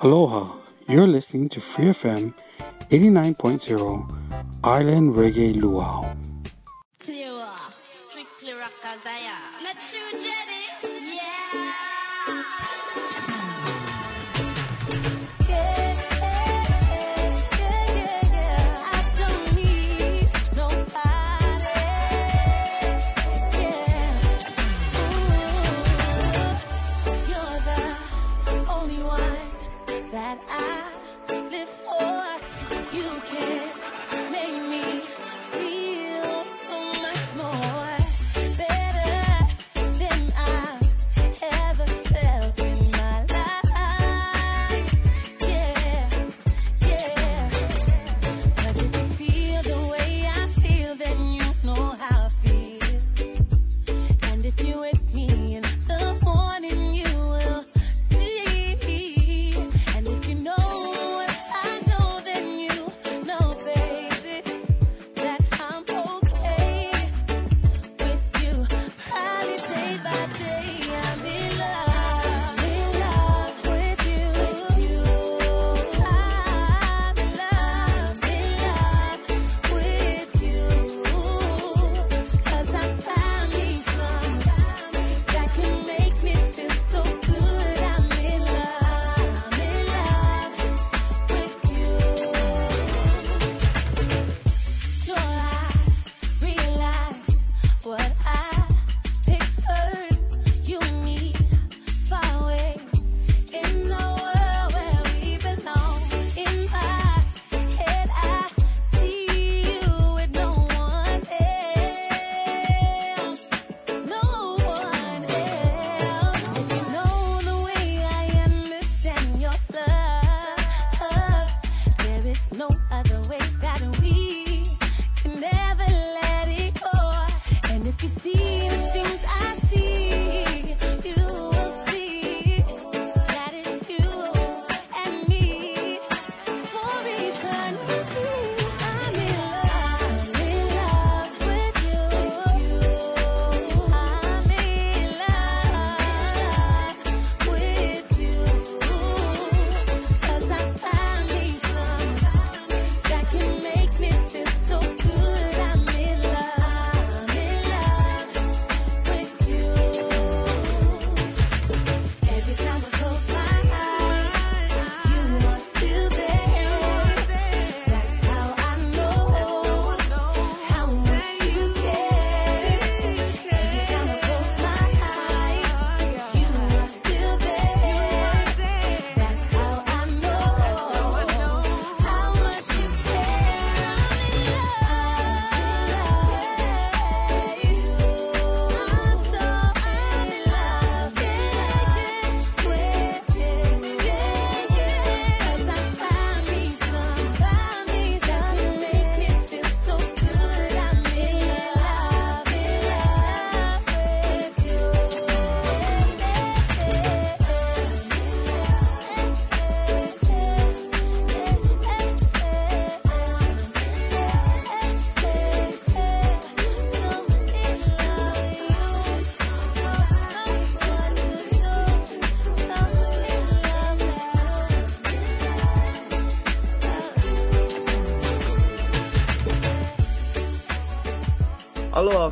Aloha, you're listening to Free FM 89.0 Island Reggae Luau. Clear, Strictly Rakazaya. Not you, Jenny.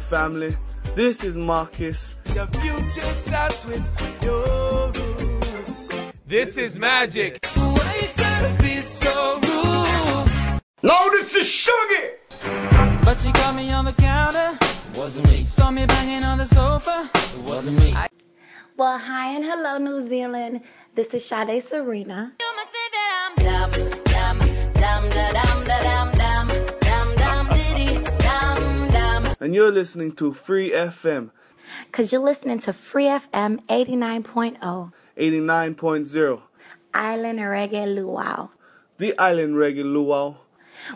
Family, this is Marcus. Your future starts with your roots. This is magic. Why be so rude? No, this is Sugar! But you caught me on the counter. Wasn't me. Saw me banging on the sofa. It wasn't me. Well, hi and hello, New Zealand. This is Sade Serena. And you're listening to Free FM Because you're listening to Free FM 89.0. 89.0. Island Reggae Luau. The Island Reggae Luau.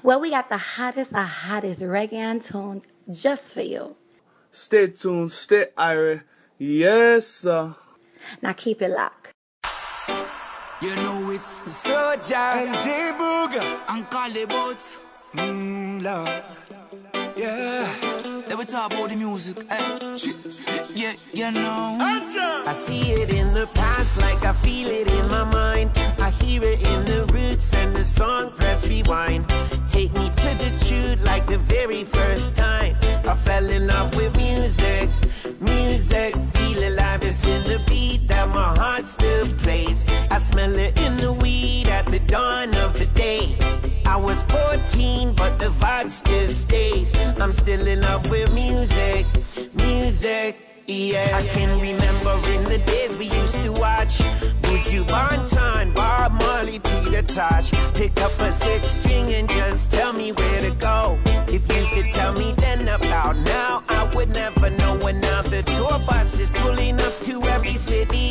Well, we got the hottest of hottest reggae and tunes just for you. Stay tuned, stay irie. Yes, sir. Now keep it locked. You know it's Soja and J Booga and Cali Boats. Mmm, love. Yeah. Let me talk about the music. Eh? Yeah, you know. I see it in the past like I feel it in my mind. I hear it in the roots and the song press rewind. Take me to the truth like the very first time. I fell in love with music. Music, feel alive. It's in the beat that my heart still plays. I smell it in the weed at the dawn of the day. I was 14, but the vibe still stays. I'm still in love with music, music. Yeah, I can remember in the days we used to watch Buju Banton, Bob Marley, Peter Tosh. Pick up a six string and just tell me where to go. If you could tell me then about now, I would never know. The tour bus is pulling up to every city,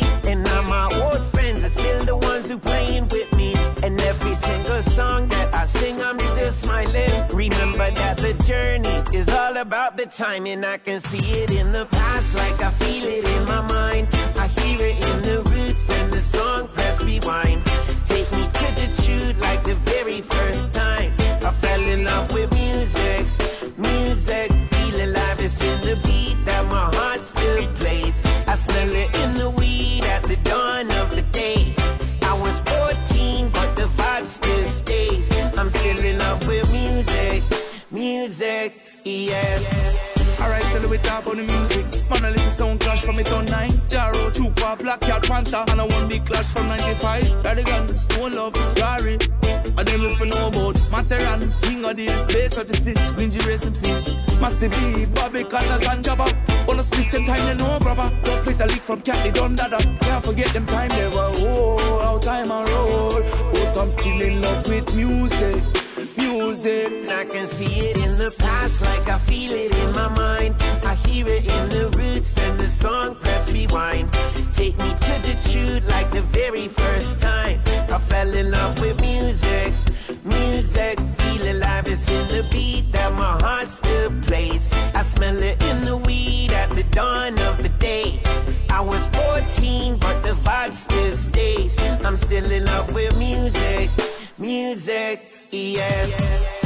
sing, I'm still smiling. Remember that the journey is all about the timing. I can see it in the past, like I feel it in my mind. I hear it in the roots and the song press rewind. Take me to the talk about the music. Man, I listen sound clash from it on 9. Jaro, Chupa, Black Cat, Panther, and I one big clash from 95. Radigan, Stone Love, Gary. And then if you know about Materan, King of this, Base 36, Quincy Race in Peace. Massive B, Bobby Konders and Jabba. Wanna split them time, they know, brother. Don't play the leak from Cat, they don't dada. Can't forget them time, they were, oh, how time I roll. But I'm still in love with music. Music. I can see it in the past, like I feel it in my mind. I hear it in the roots and the song press rewind. Take me to the truth, like the very first time. I fell in love with music, music, feel alive. It's in the beat that my heart still plays. I smell it in the weed at the dawn of the day. I was 14, but the vibe still stays. I'm still in love with music, music. Yeah,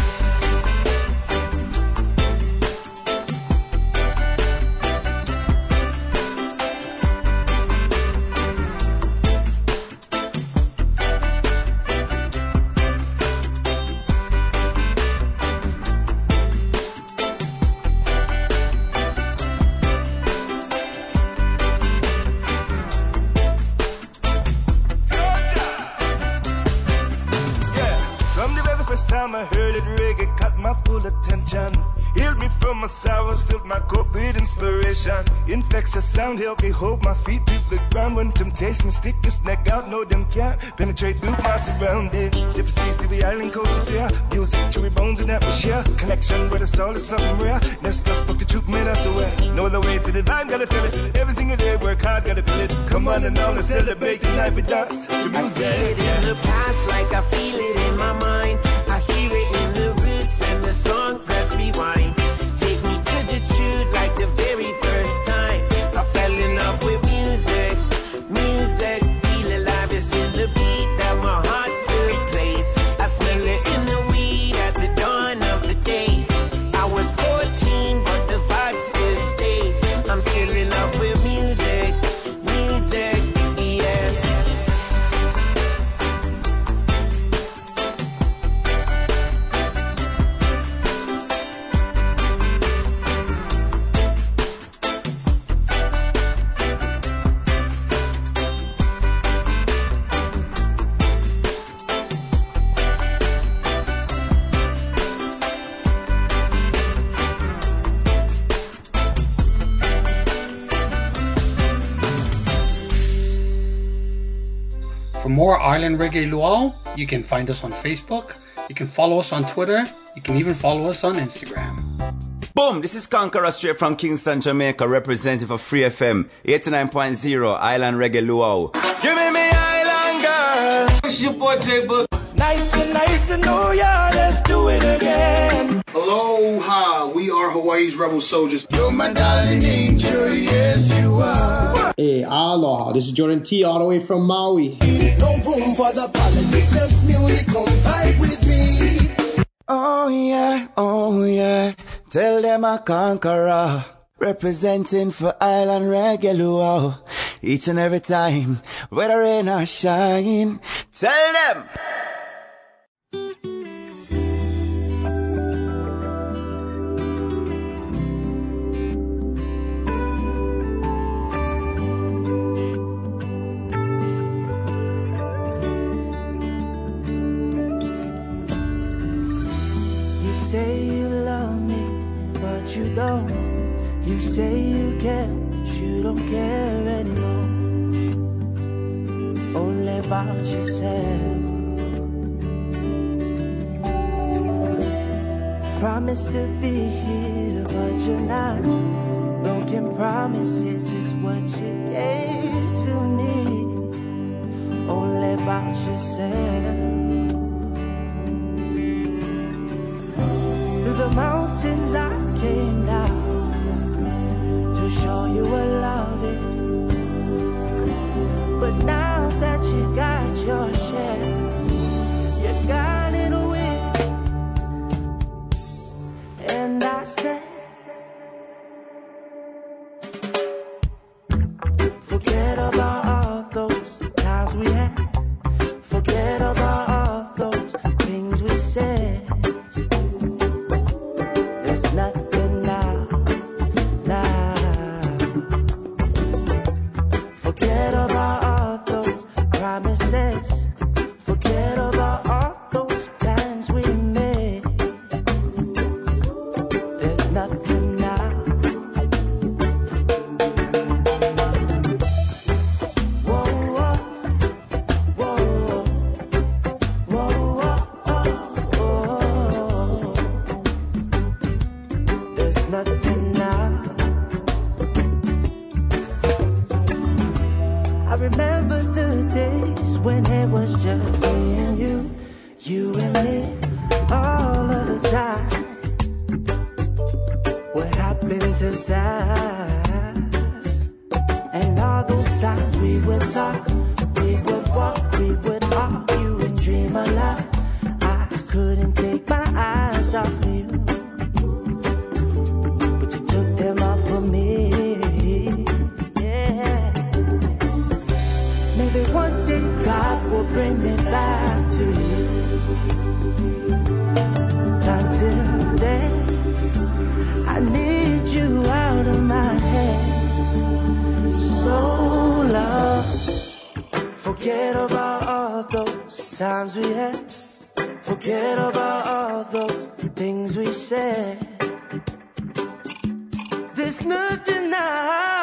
Sound helped me hold my feet to the ground when temptation stick this neck out. No, them can't penetrate through my surroundings. Different seas to the island culture there. Music, chewy bones, and atmosphere. Connection with the soul is something rare. That's just spoke the truth, made us aware. No other way to the line, gotta feel it. Every single day, work hard, gotta feel it. Come on and on, let's celebrate the night with us. The music. I see it in the past, like I feel it in my mind. I hear it In love Island Reggae Luau, you can find us on Facebook, you can follow us on Twitter, you can even follow us on Instagram. Boom! This is Conkarah straight from Kingston, Jamaica, representative of Free FM 89.0 Island Reggae Luau. Give me me Island girl. It's your boy J Boog. Nice to nice to know ya. Let's do it again. Aloha, we are Hawaii's Rebel Souljahz. You're my darling angel, yes you are. Hey, aloha. This is Jordan T all the way from Maui. No room for the politics, just music. Come vibe with me. Oh yeah, oh yeah. Tell them I Conkarah. Representing for Island Reggae Luau. Each and every time, whether rain or shine. Tell them. Yourself. Promise to be here, but you're not. Broken promises is what you gave to me. Only about yourself. Through the mountains I came down to show you I love you got your share, forget about all those times we had. Forget about all those things we said. There's nothing now.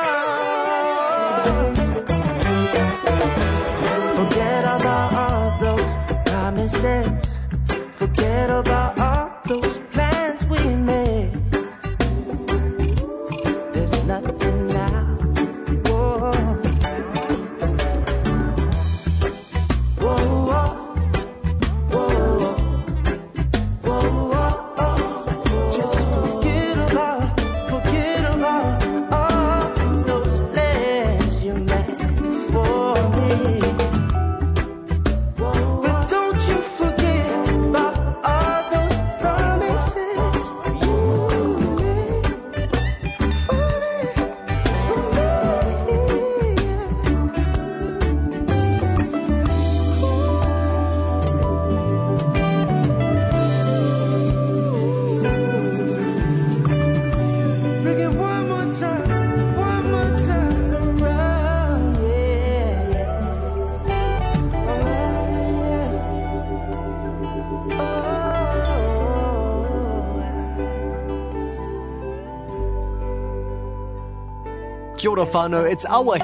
Kia ora whānau, it's Awa.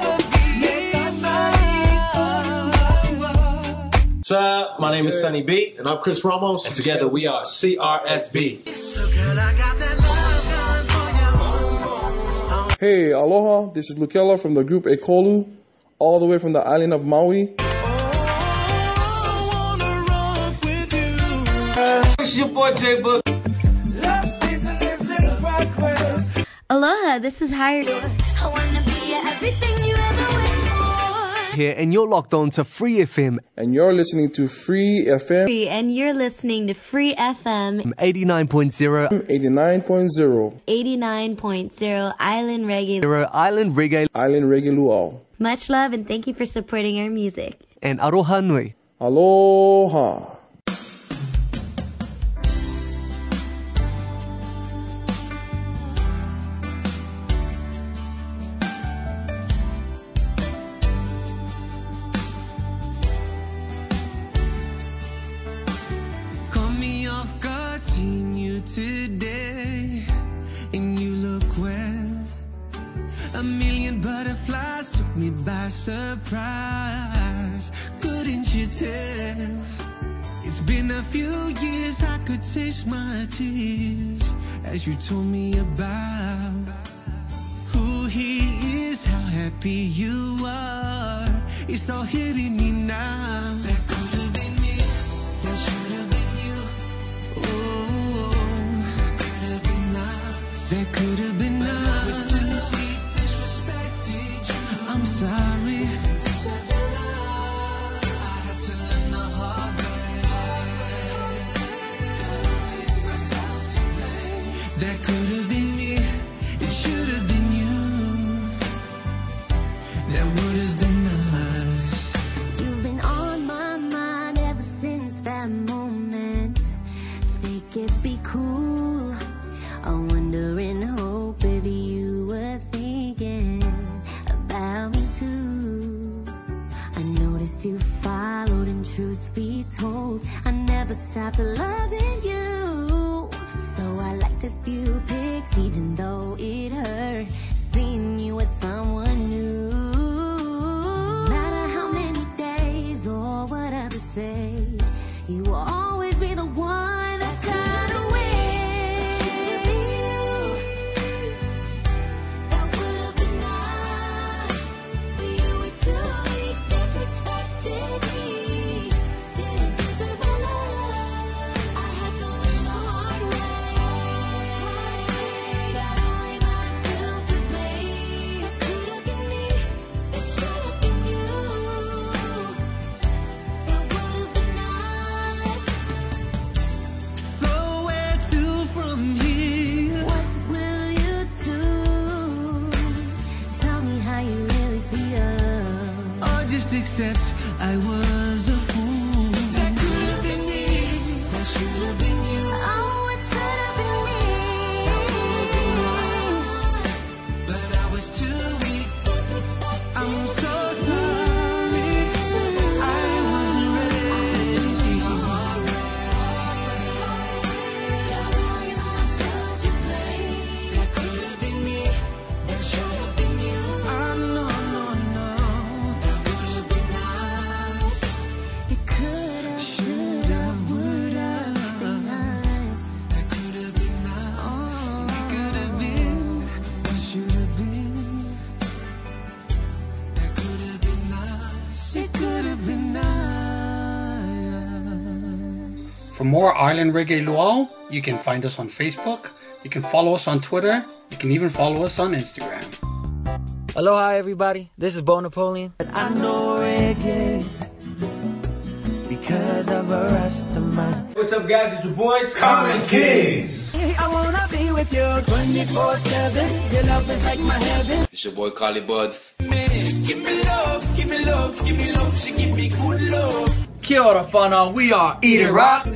Sir, my name is Sunny B. And I'm Chris Ramos. And together we are CRSB. So girl, I got that love gun Hey, aloha. This is Lukela from the group Ekolu, all the way from the island of Maui. It's your boy J Boog. Aloha, this is Hired. Here, and you're locked on to Free FM. And you're listening to Free FM Free, and you're listening to Free FM 89.0 89.0 89.0 Island Reggae. Zero Island Reggae Island Reggae Luau. Much love and thank you for supporting our music. and Aroha Nui. Aloha. Surprise. Couldn't you tell? It's been a few years, I could taste my tears as you told me about who he is, how happy you are. It's all hitting me now. That could have been me. That should have been you. Oh, that could have been us. That could have been more Island Reggae Luau, you can find us on Facebook, you can follow us on Twitter, you can even follow us on Instagram. Aloha, everybody. This is Bo Napoleon. I know reggae because of a Rastaman. What's up, guys? It's your boys, Common Kings. I wanna be with you 24-7. Your love is like my heaven. It's your boy, Carly Buds. Man, Give me love, give me love, give me love. She give me good love. Kia ora whanau, we are Eat It Rock.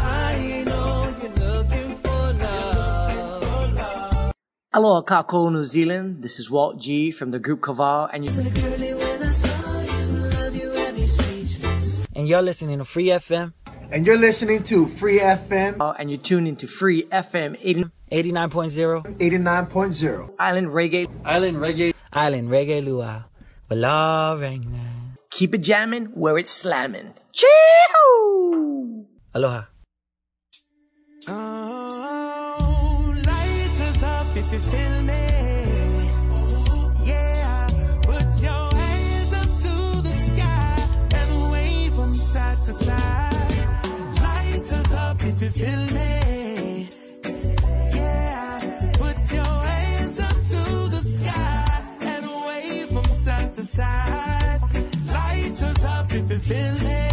I know you're looking for love. Aloha kako New Zealand. This is Walt G from the group Kaval, and you. Girlie, when I saw you, love you had me speechless. And you're listening to Free FM And you're listening to Free FM Uh, and you tune into Free FM 80, 89.0 89.0. Island Reggae. Island Reggae. Island Reggae Luau. Wala Rang Keep it jamming where it's slamming. Chee-hoo! Aloha. Oh, up if you feel me. Yeah, put your hands up to the sky and wave from side to side. Up if you feel me. Side. If you feel it.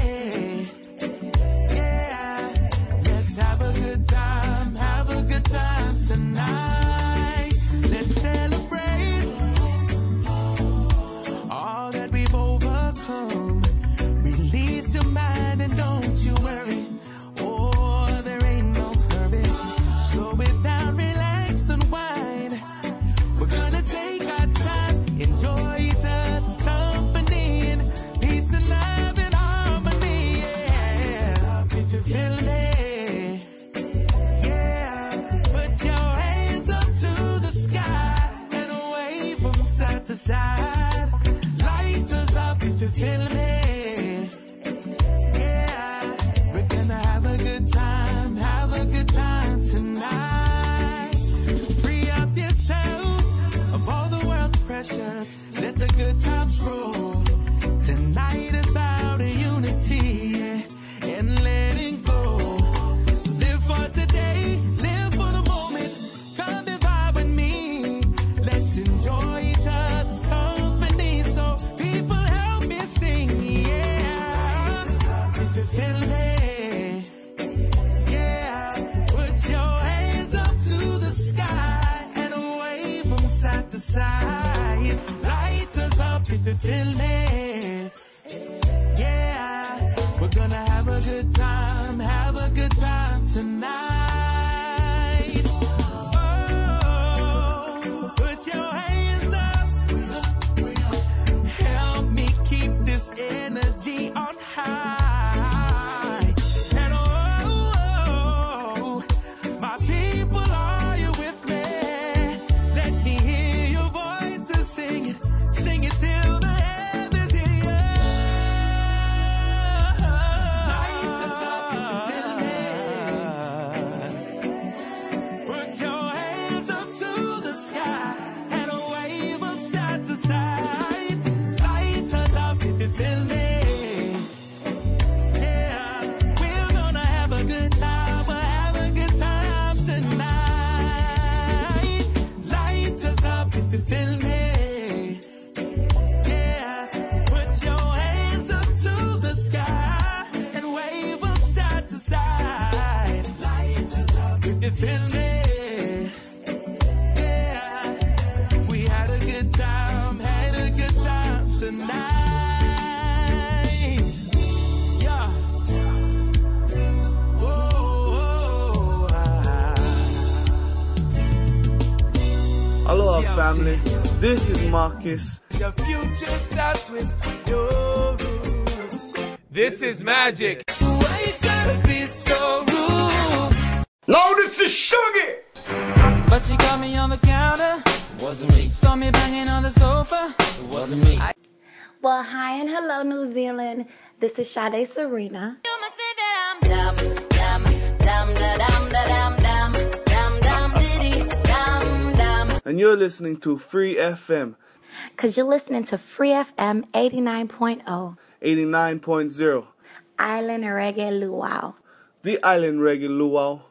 Marcus. Your future starts with your roots. This is magic. So no, this is sugar. But you got me on the counter. Wasn't me. Saw me banging on the sofa. Wasn't me. Well, hi and hello, New Zealand. This is Sade Serena. And you're listening to Free FM because you're listening to Free FM 89.0. 89.0. Island Reggae Luau. The Island Reggae Luau.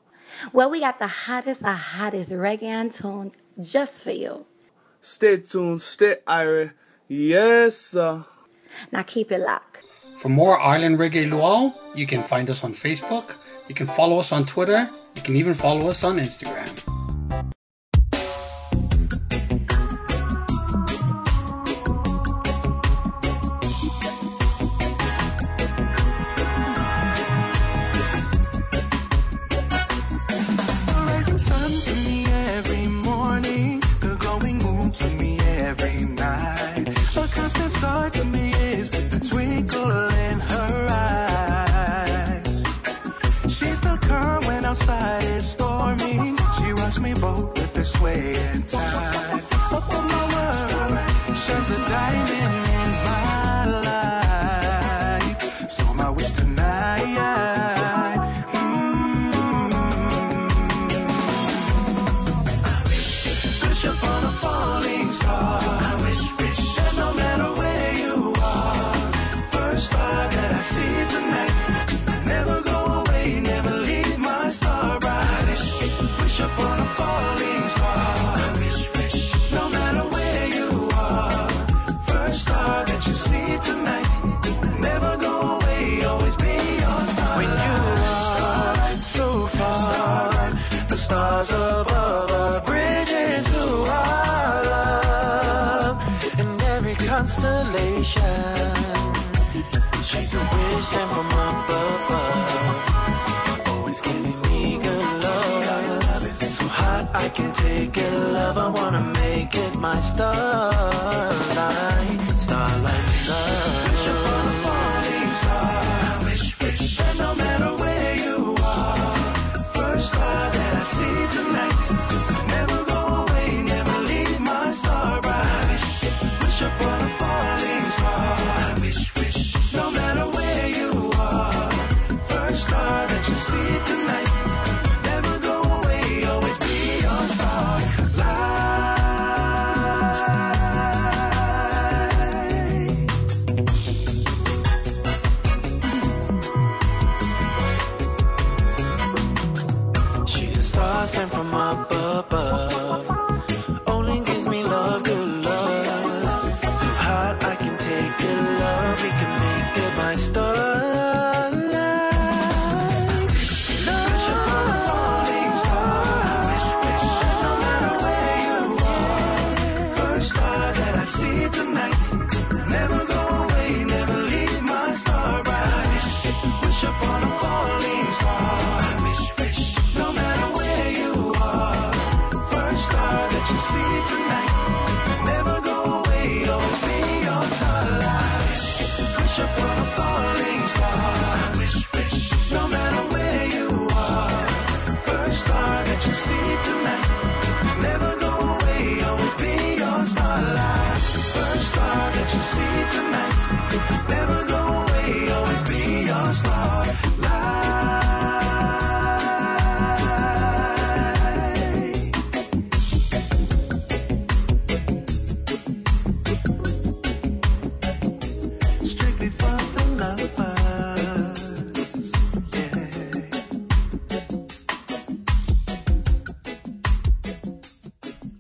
Well, we got the hottest of hottest reggae tunes just for you. Stay tuned, stay irie. Yes, sir. Now keep it locked. For more island Reggae Luau, you can find us on Facebook, you can follow us on Twitter, you can even follow us on Instagram. starlight.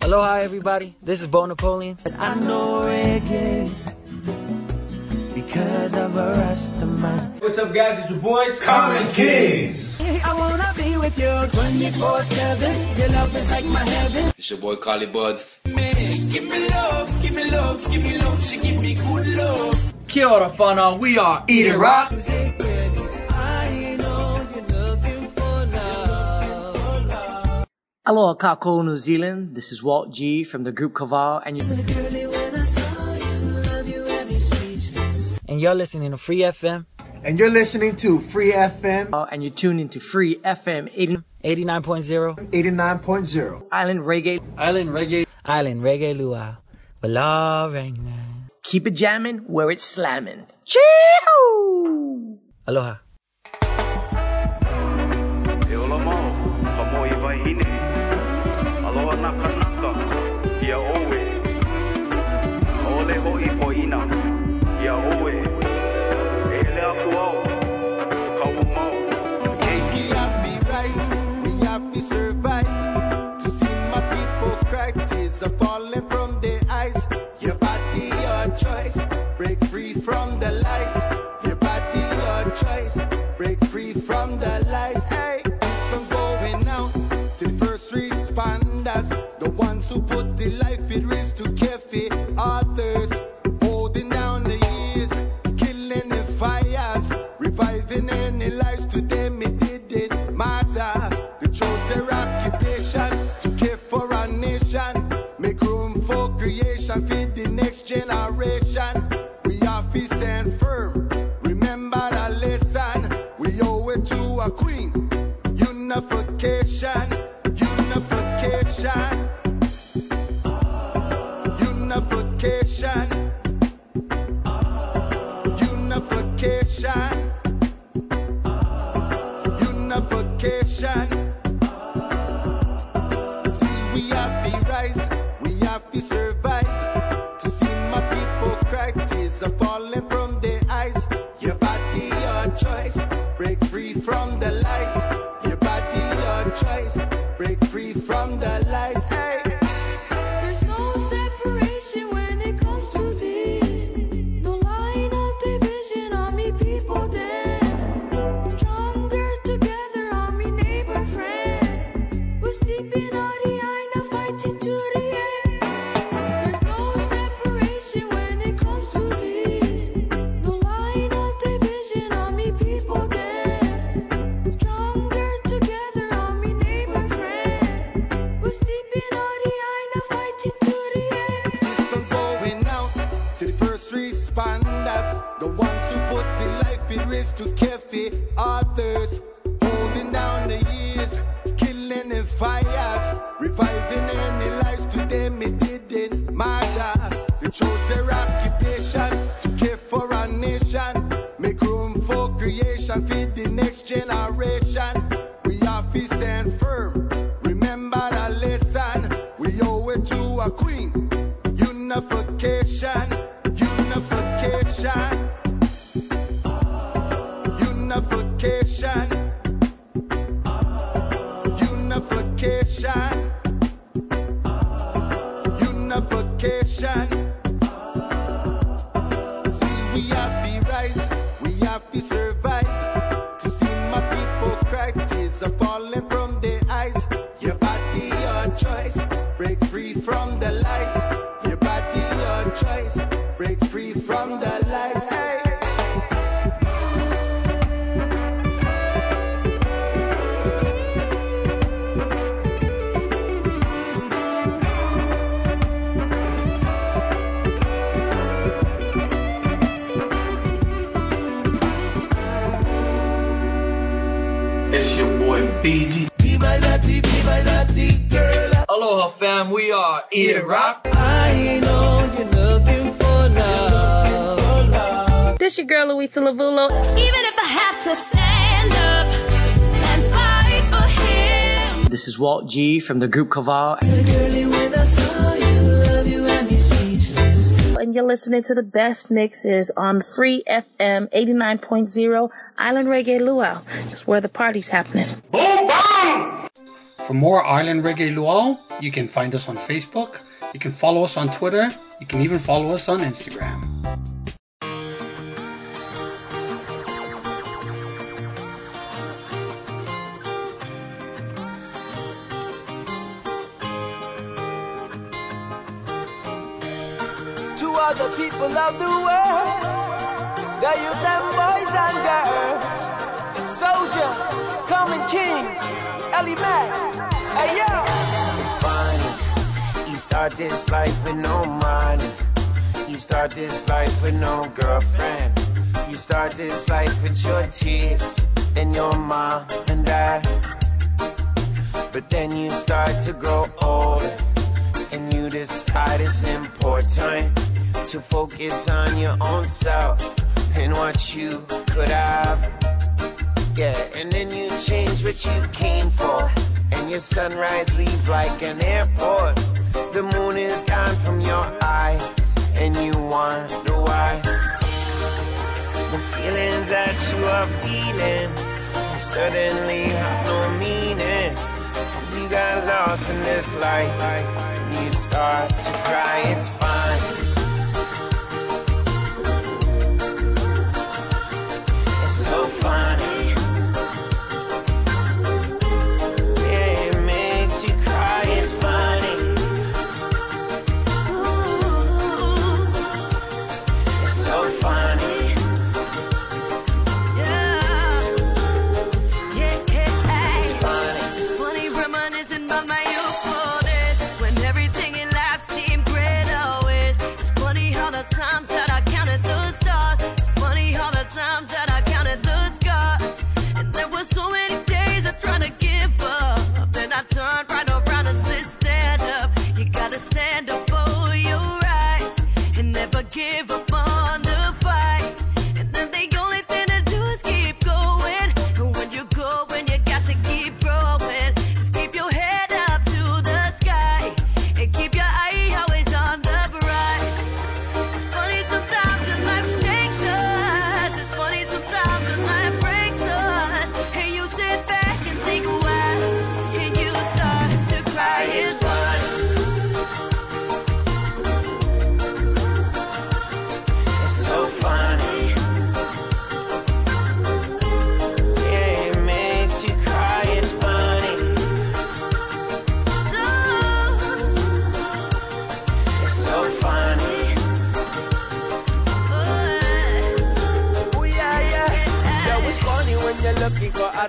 Aloha, everybody. This is Bo Napoleon. I know reggae because of a Rastaman. What's up, guys? It's your boys, Common Kings. I wanna be with you 24 7. Your love is like my heaven. It's your boy Carly Buds. Man, give me love, give me love, give me love. She give me good love. Kia ora whanau, we are Eat It Rock. Love. Aloha, Kako, New Zealand. This is Walt G from the group Kaval, and you're, Girlie, when I saw you, you had me speechless. and you're listening to Free FM, And you're listening to Free FM uh, and you're tuned into Free FM 80, 89.0 89.0. Island Reggae, Island Reggae. Island Reggae Luau. Wala Regna. Keep it jamming where it's slamming. Aloha. Say who put the life at risk to care for others. Holding down the years, killing the fires, reviving any lives to them it didn't matter. They chose their occupation to care for our nation, make room for creation for the next generation. We have to stand firm, remember the lesson. We owe it to a queen. Unification, unification, This your girl Luisa Lavulo. Even if I have to stand up and fight for him. This is Walt G from the group Kaval. Girlie, when I saw you, love you had me speechless. And you're listening to the best mixes on Free FM 89.0 Island Reggae Luau. It's where the party's happening. For more Island Reggae Luau, you can find us on Facebook, you can follow us on Twitter, you can even follow us on Instagram. The people of the world, the youth and boys and girls, soldier, common kings, Ellie Mac, hey yo. It's funny. You start this life with no money. You start this life with no girlfriend. You start this life with your tears and your mom and dad. But then you start to grow older and you decide it's important to focus on your own self and what you could have. Yeah, and then you change what you came for. And your sunrise leaves like an airport. The moon is gone from your eyes, and you wonder why. The feelings that you are feeling suddenly have no meaning. Cause you got lost in this life, and you start to cry, it's fine.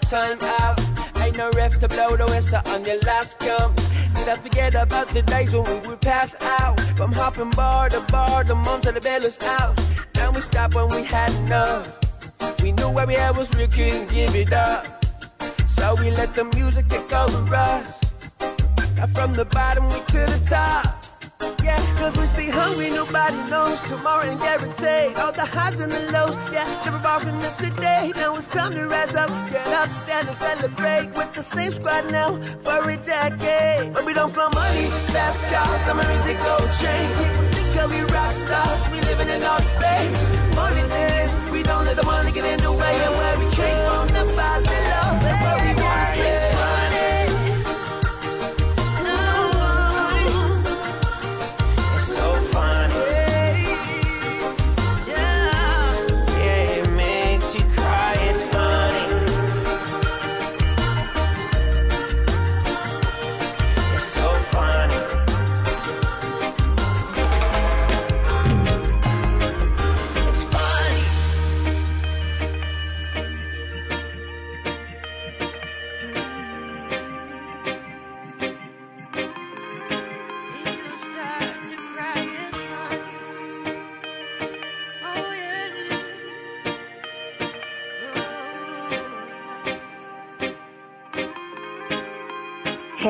Time out. Ain't no ref to blow the whistle on your last come. Did I forget about the days when we would pass out? From hopping bar to bar, the month till the bell was out. Then we stopped when we had enough. We knew where we had was we couldn't give it up. So we let the music take over us. Now from the bottom we to the top. Cause we stay hungry, nobody knows tomorrow ain't guaranteed. All the highs and the lows, yeah, never far from this today. Now it's time to rise up, get up, stand and celebrate with the same squad now for a decade. But we don't flow money, fast cars, I'm a music gold chain. People think that we rock stars, we living in our fame. Money days, we don't let the money get in the way of where we came from. The vibes, the love, that's where we wanna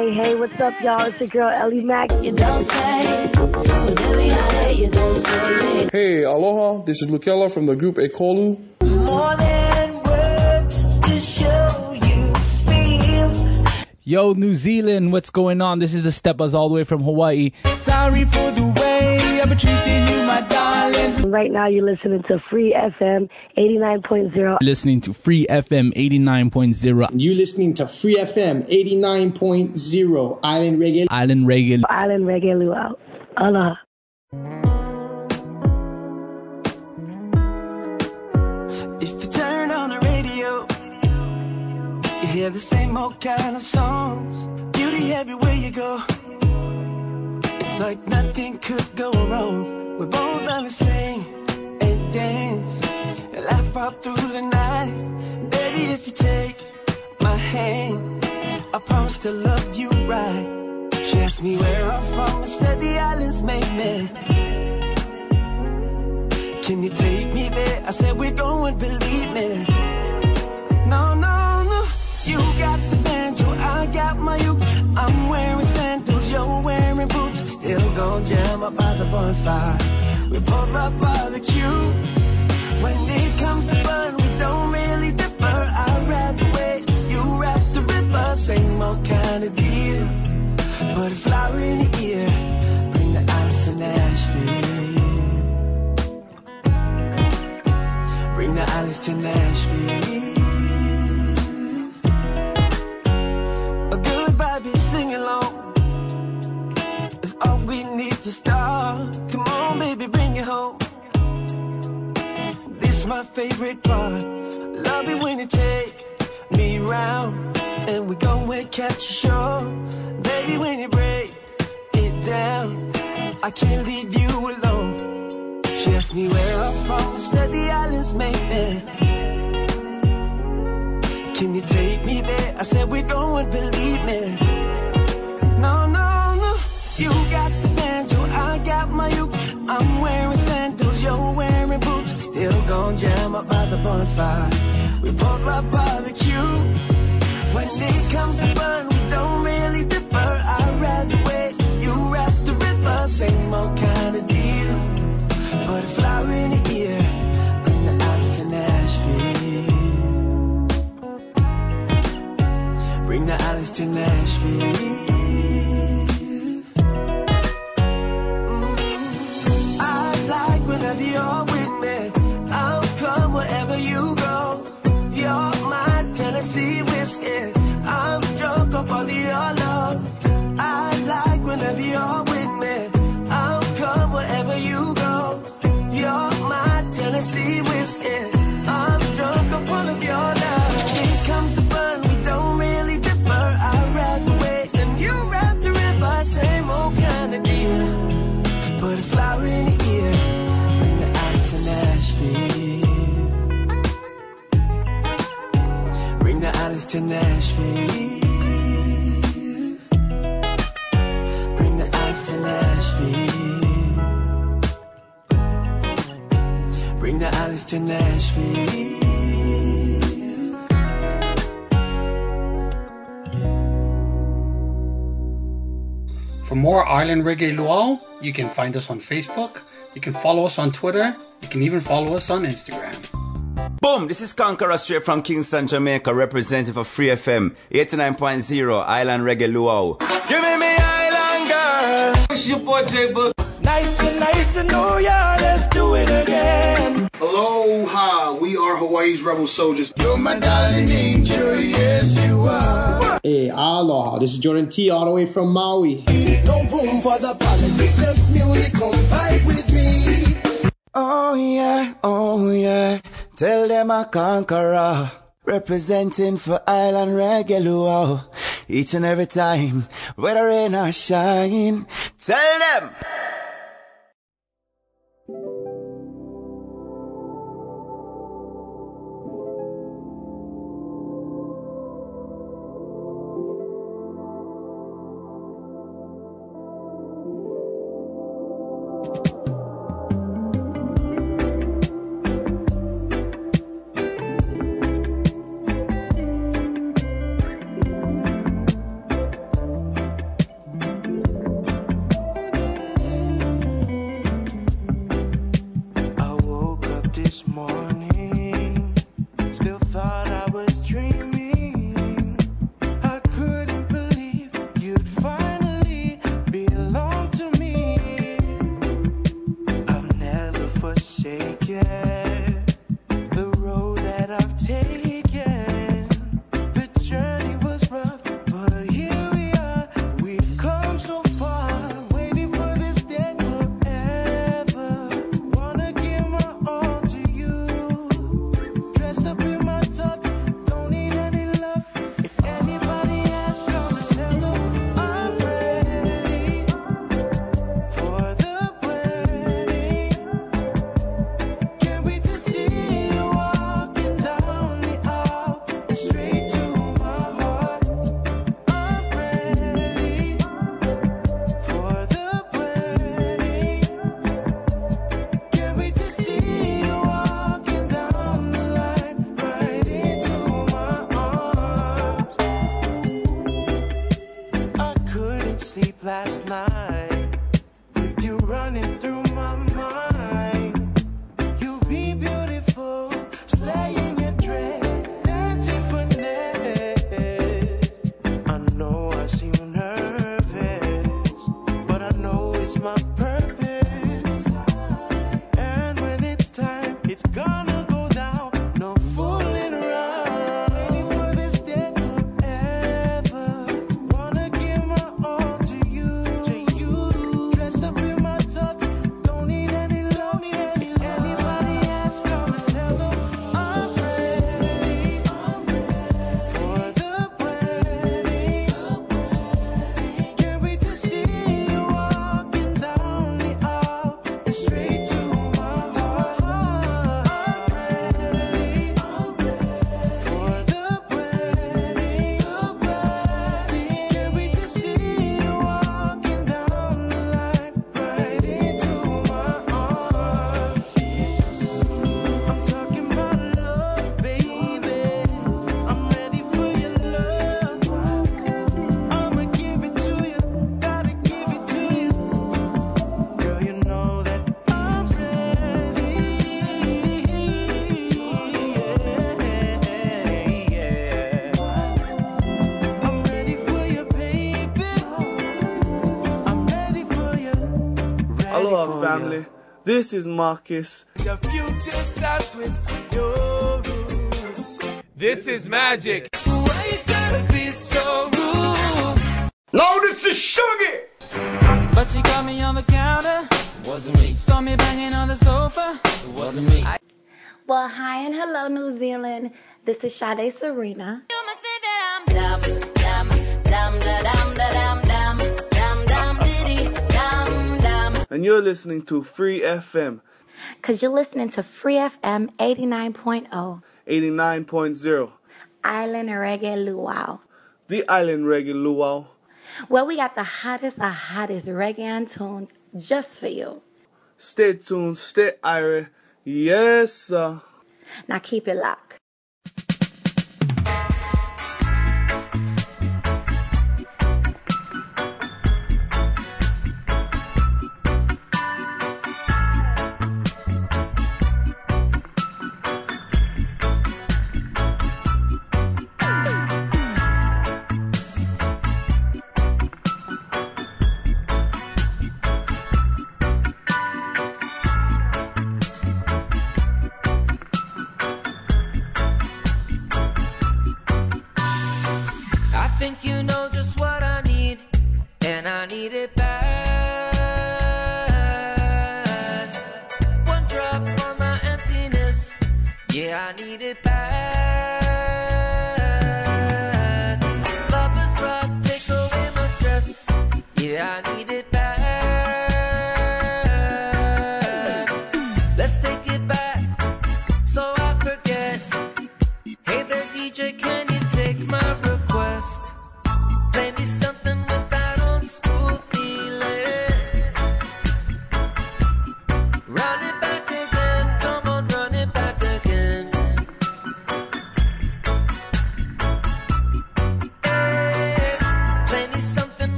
Hey, hey, what's up, y'all? It's your girl Ellie Mac. You don't say, whatever you say, you don't say it. Hey, aloha. This is Lukela from the group Ekolu. More than words to show you feel. Yo, New Zealand, what's going on? This is the Steppers all the way from Hawaii. Sorry for the way I've been treating you, my darling. Island. Right now, you're listening to Free FM 89.0. Listening to Free FM 89.0. You listening to Free FM 89.0 Island Reggae. Island Reggae. Island Reggae Luau. Aloha. If you turn on the radio, you hear the same old kind of songs. Beauty everywhere you go. Like nothing could go wrong. We're both on the same and dance and laugh out through the night. Baby, if you take my hand, I promise to love you right. She asked me where I'm from, I said the islands make me. Can you take me there? I said we're going, believe me. No, no, no. You got the banjo, I got my uke. I'm wearing sandals, you're wearing boots. Still gon' jam up by the bonfire. We both love barbecue. When it comes to fun, we don't really differ. I ride the waves, you ride the river. Same old kind of deal. Put a flower in the ear, bring the ice to Nashville. Bring the islands to Nashville. My favorite part. Love it when you take me round. And we go and catch a show. Baby, when you break it down, I can't leave you alone. She asked me where I'm from, said the islands make me. Can you take me there? I said we're going, believe me. No, no, no. You got the banjo, I got my uke. I'm wearing sandals, you're wearing. Still gon' jam up by the bonfire. We both love barbecue. When it comes to fun, we don't really differ. I ride the waves, you ride the river. Same old kind of deal. Put a flower in the ear, bring the ice to Nashville. Bring the islands to Nashville. Mm. I like whenever you're with Island Reggae Luau, you can find us on Facebook, you can follow us on Twitter, you can even follow us on Instagram. Boom, this is Conkarah straight from Kingston, Jamaica, representative of Free FM 89.0 Island Reggae Luau. Give me me Island girl. It's your boy J Boog. Nice to nice to know ya. Let's do it again. Aloha, we are Hawaii's Rebel Souljahz. You're my darling angel, yes you are. Hey, aloha. This is Jordan T all the way from Maui. No room for the politics, just music. Come vibe with me. Oh yeah, oh yeah. Tell them I Conkarah. Representing for Island Reggae Each and every time, whether rain or shine. Tell them. still thought This is Marcus. Your future starts with your roots. This is magic. So no, this is sugar. But you got me on the counter. Wasn't me. Saw me banging on the sofa. It wasn't me. I well, hi and hello, New Zealand. This is Sade Serena. and you're listening to Free FM. Because you're listening to Free FM 89.0. 89.0. Island Reggae Luau. The Island Reggae Luau. Well, we got the hottest of hottest reggae tunes just for you. Stay tuned, stay irie. Yes, sir. Now keep it locked.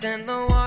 Than the one.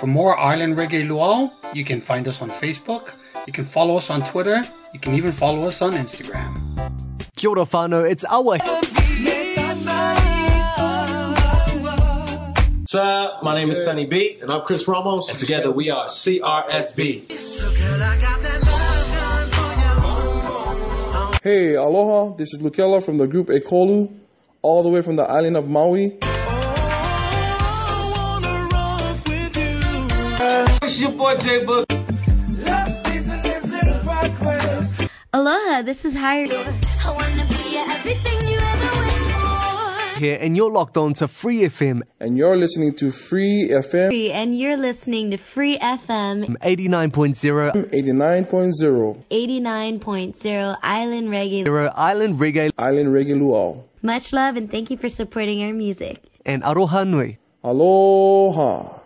For more Island Reggae Luau, you can find us on Facebook, you can follow us on Twitter, you can even follow us on Instagram. Kia ora whānau, it's our Sir, my name is Sunny B. And I'm Chris Ramos. And together we are CRSB. Hey, aloha. This is Lukela from the group Ekolu, all the way from the island of Maui. It's your boy J Boog. Aloha, this is Hirie. here, and you're locked on to Free FM. And you're listening to Free FM And you're listening to Free FM 89.0 89.0 89.0 Island Reggae. Island Reggae Island Reggae Luau. Much love and thank you for supporting our music. and Aroha Nui. Aloha.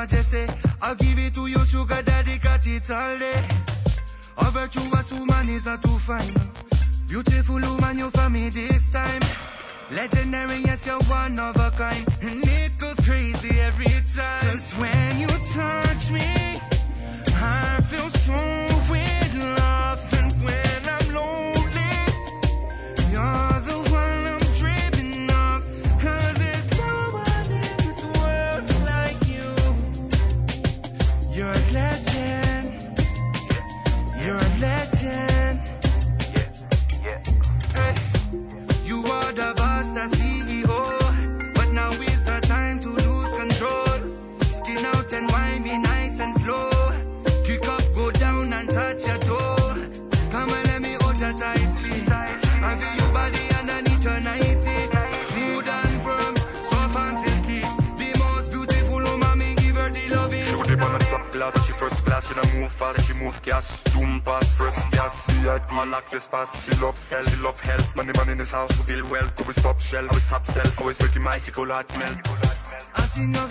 I'll give it to you, sugar daddy, got it all day. A virtuous woman is a too fine. Beautiful woman, you for me this time. Legendary, yes, you're one of a kind. And it goes crazy every time. Cause when you touch me, All pass. She love sell, she love health. Money man in his house, who feel wealth. Always top shell, always top sell, always working my hot melt. I sing your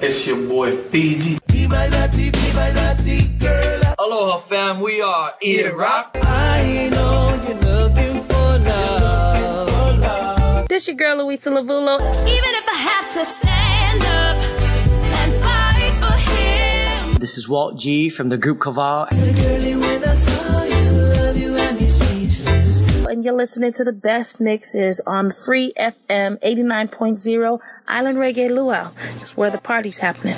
It's your boy Fiji. Aloha fam, we are Eat It Rock. I know you're looking for love. This your girl Louisa Lavulo. Even if I have to stand up and fight for him. This is Walt G from the group Kaval. You're listening to the best mixes on Free FM 89.0 Island Reggae Luau. It's where the party's happening.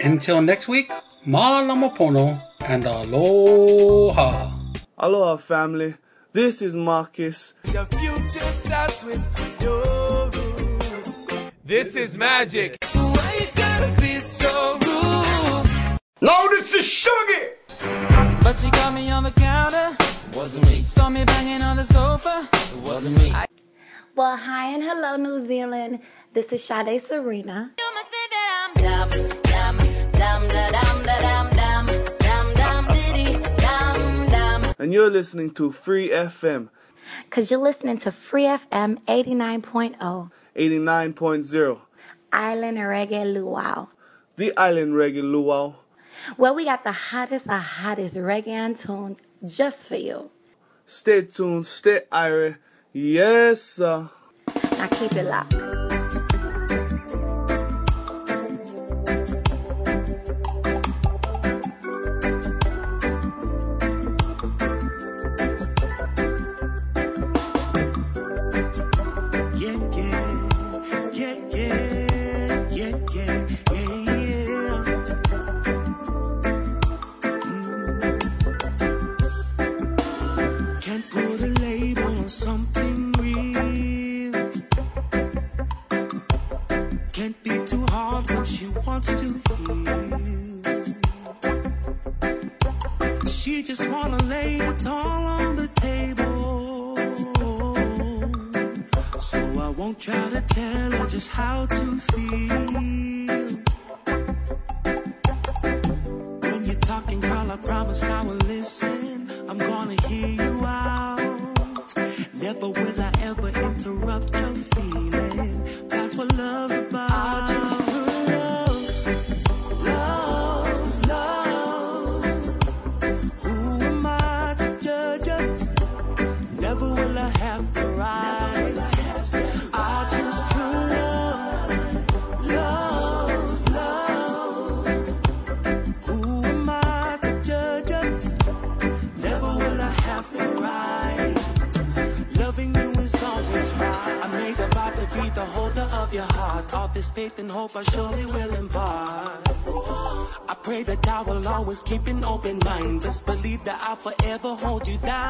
Until next week, Malamapono and aloha. Aloha, family. This is Marcus. Your future starts with your roots. This is magic. Why you gotta be so rude? No, this is Sugar. But you got me on the counter. Wasn't me. Saw me banging on the sofa. It wasn't me. Well, hi and hello, New Zealand. This is Sade Serena. You must think that I'm dumb, dumb, dumb, da dum, da dum, dum, dum, dum, diddy, dum, dum. And you're listening to Free FM Because you're listening to Free FM 89.0 89.0, Island Reggae Luau. the Island Reggae Luau. Well, we got the hottest of hottest reggae tunes just for you. Stay tuned, stay irie. Yes, sir. Now keep it locked. I surely will impart. I pray that I will always keep an open mind. Just believe that I'll forever hold you down.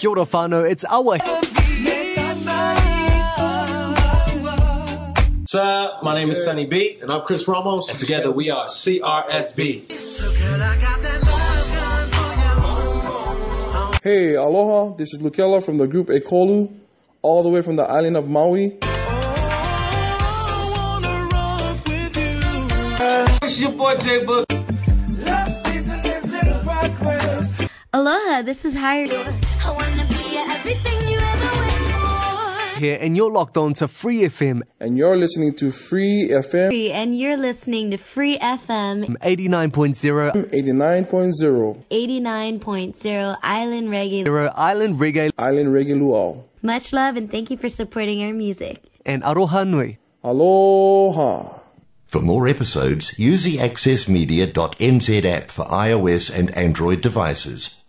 Kia ora whānau, it's Awa. Sir, my name is Sunny B, and I'm Chris Ramos, and together we are CRSB. Hey, aloha. This is Lukela from the group Ekolu, all the way from the island of Maui. It's your boy J Boog. Aloha, this is Hirie. Here, and you're locked on to Free FM And you're listening to Free FM Free, and you're listening to Free FM 89.0 89.0, 89.0 Island Reggae. Island Reggae Island Reggae Luau. Much love and thank you for supporting our music. and Aroha Nui. Aloha. For more episodes, use the accessmedia.nz app for iOS and Android devices,